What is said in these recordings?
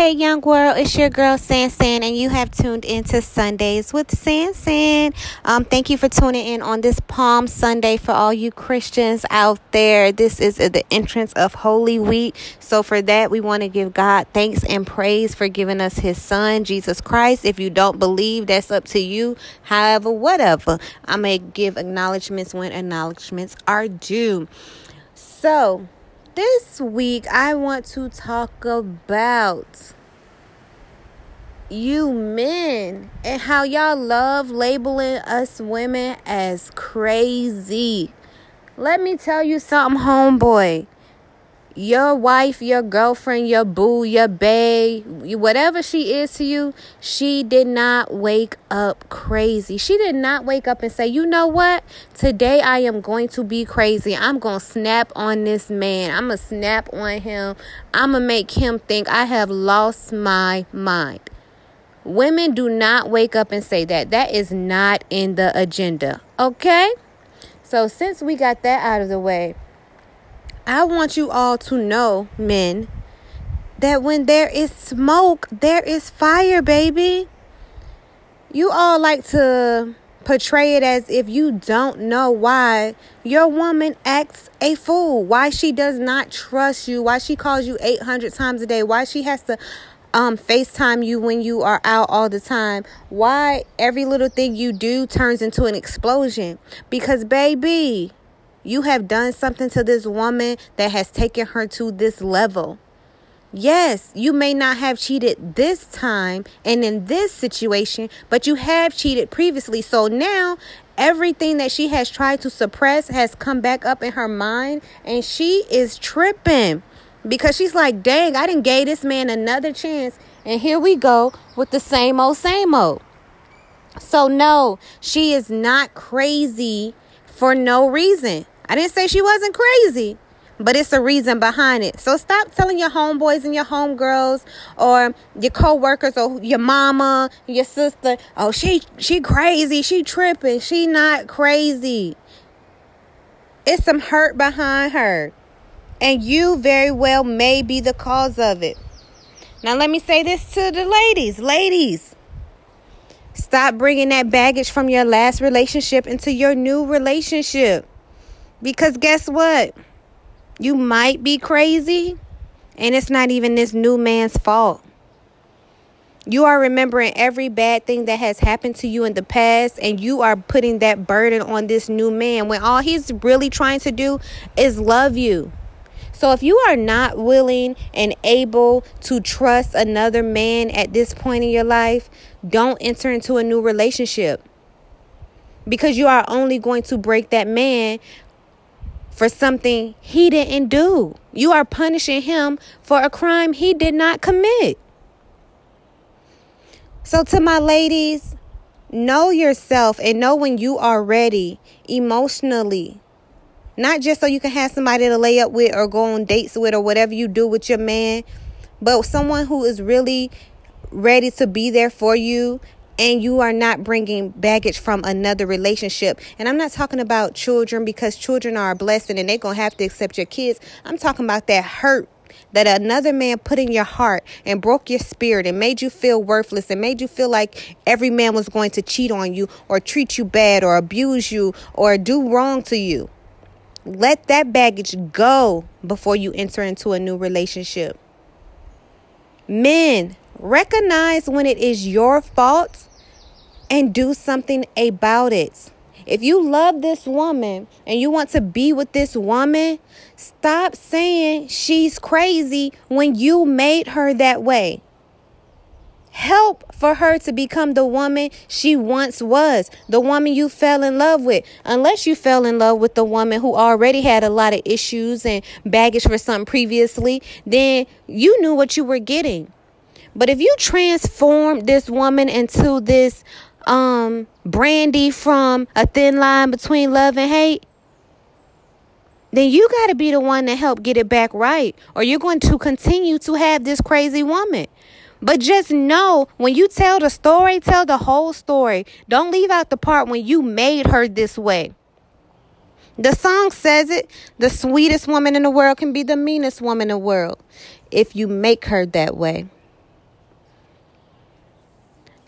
Hey, young world, it's your girl Sansan, and you have tuned into Sundays with Sansan. Um, thank you for tuning in on this Palm Sunday for all you Christians out there. This is the entrance of Holy Week, so for that, we want to give God thanks and praise for giving us His Son, Jesus Christ. If you don't believe, that's up to you. However, whatever, I may give acknowledgments when acknowledgments are due. So, this week I want to talk about you men and how y'all love labeling us women as crazy. Let me tell you something, homeboy your wife, your girlfriend, your boo, your bae, whatever she is to you, she did not wake up crazy. She did not wake up and say, you know what? Today I am going to be crazy. I'm going to snap on this man. I'm going to snap on him. I'm going to make him think I have lost my mind. Women do not wake up and say that. That is not in the agenda. Okay? So, since we got that out of the way, I want you all to know, men, that when there is smoke, there is fire, baby. You all like to portray it as if you don't know why your woman acts a fool, why she does not trust you, why she calls you 800 times a day, why she has to um FaceTime you when you are out all the time, why every little thing you do turns into an explosion. Because baby, you have done something to this woman that has taken her to this level. Yes, you may not have cheated this time and in this situation, but you have cheated previously. So now everything that she has tried to suppress has come back up in her mind and she is tripping because she's like, dang, I didn't give this man another chance. And here we go with the same old, same old. So, no, she is not crazy for no reason. I didn't say she wasn't crazy, but it's a reason behind it. So stop telling your homeboys and your homegirls or your coworkers or your mama, your sister, oh she she crazy, she tripping, she not crazy. It's some hurt behind her. And you very well may be the cause of it. Now let me say this to the ladies. Ladies, stop bringing that baggage from your last relationship into your new relationship. Because guess what? You might be crazy, and it's not even this new man's fault. You are remembering every bad thing that has happened to you in the past, and you are putting that burden on this new man when all he's really trying to do is love you. So, if you are not willing and able to trust another man at this point in your life, don't enter into a new relationship because you are only going to break that man for something he didn't do. You are punishing him for a crime he did not commit. So, to my ladies, know yourself and know when you are ready emotionally. Not just so you can have somebody to lay up with or go on dates with or whatever you do with your man, but someone who is really ready to be there for you and you are not bringing baggage from another relationship. And I'm not talking about children because children are a blessing and they're going to have to accept your kids. I'm talking about that hurt that another man put in your heart and broke your spirit and made you feel worthless and made you feel like every man was going to cheat on you or treat you bad or abuse you or do wrong to you. Let that baggage go before you enter into a new relationship. Men, recognize when it is your fault and do something about it. If you love this woman and you want to be with this woman, stop saying she's crazy when you made her that way. Help for her to become the woman she once was, the woman you fell in love with. Unless you fell in love with the woman who already had a lot of issues and baggage for something previously, then you knew what you were getting. But if you transform this woman into this um Brandi from a thin line between love and hate then you got to be the one to help get it back right or you're going to continue to have this crazy woman. But just know when you tell the story tell the whole story. Don't leave out the part when you made her this way. The song says it the sweetest woman in the world can be the meanest woman in the world if you make her that way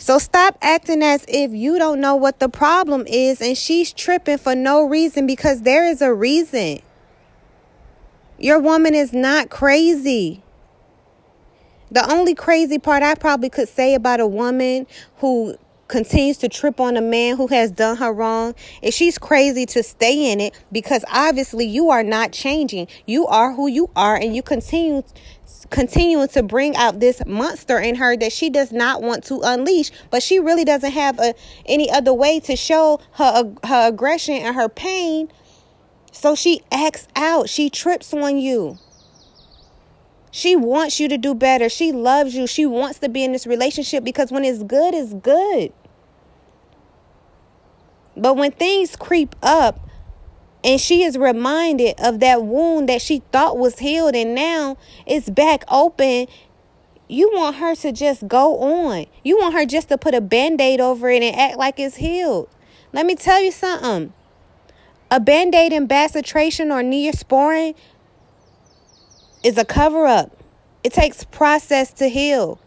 So stop acting as if you don't know what the problem is and she's tripping for no reason because there is a reason. Your woman is not crazy. The only crazy part I probably could say about a woman who continues to trip on a man who has done her wrong and she's crazy to stay in it because obviously you are not changing. You are who you are and you continue continuing to bring out this monster in her that she does not want to unleash but she really doesn't have a, any other way to show her her aggression and her pain so she acts out she trips on you she wants you to do better. She loves you. She wants to be in this relationship because when it's good, it's good. But when things creep up and she is reminded of that wound that she thought was healed and now it's back open, you want her to just go on. You want her just to put a band aid over it and act like it's healed. Let me tell you something. A band aid and bacitracin or neosporin is a cover up. It takes process to heal.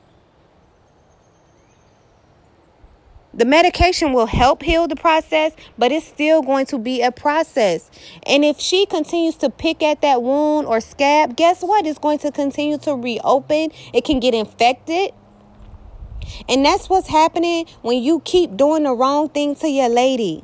The medication will help heal the process, but it's still going to be a process. And if she continues to pick at that wound or scab, guess what? It's going to continue to reopen. It can get infected. And that's what's happening when you keep doing the wrong thing to your lady.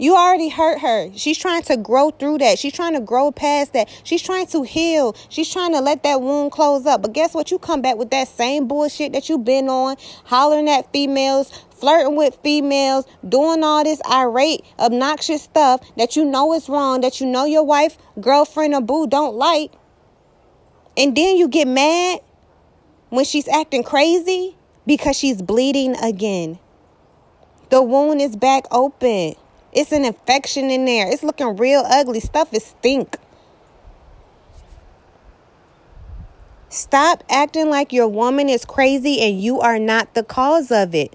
You already hurt her. She's trying to grow through that. She's trying to grow past that. She's trying to heal. She's trying to let that wound close up. But guess what? You come back with that same bullshit that you've been on, hollering at females, flirting with females, doing all this irate, obnoxious stuff that you know is wrong, that you know your wife, girlfriend, or boo don't like. And then you get mad when she's acting crazy because she's bleeding again. The wound is back open. It's an infection in there. It's looking real ugly. Stuff is stink. Stop acting like your woman is crazy and you are not the cause of it.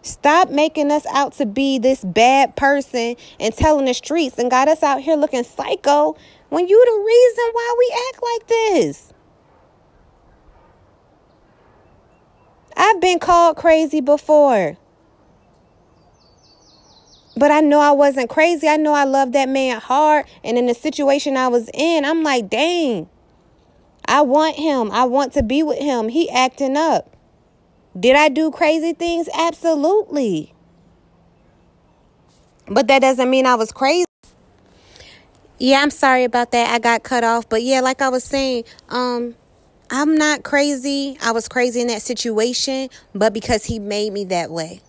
Stop making us out to be this bad person and telling the streets and got us out here looking psycho when you the reason why we act like this. I've been called crazy before. But I know I wasn't crazy. I know I loved that man hard. And in the situation I was in, I'm like, dang, I want him. I want to be with him. He acting up. Did I do crazy things? Absolutely. But that doesn't mean I was crazy. Yeah, I'm sorry about that. I got cut off. But yeah, like I was saying, um, I'm not crazy. I was crazy in that situation, but because he made me that way.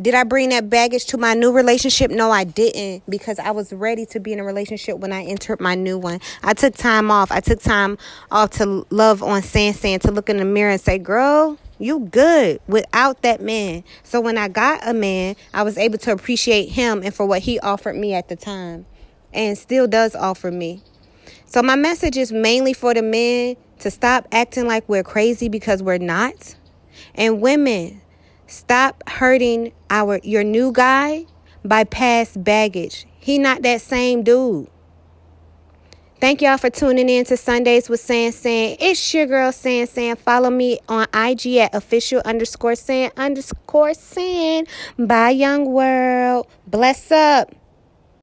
Did I bring that baggage to my new relationship? No, I didn't because I was ready to be in a relationship when I entered my new one. I took time off. I took time off to love on San San, to look in the mirror and say, girl, you good without that man. So when I got a man, I was able to appreciate him and for what he offered me at the time and still does offer me. So my message is mainly for the men to stop acting like we're crazy because we're not. And women, Stop hurting our your new guy by past baggage. He not that same dude. Thank y'all for tuning in to Sundays with San San. It's your girl San San. Follow me on IG at official underscore San underscore San. Bye, young world. Bless up.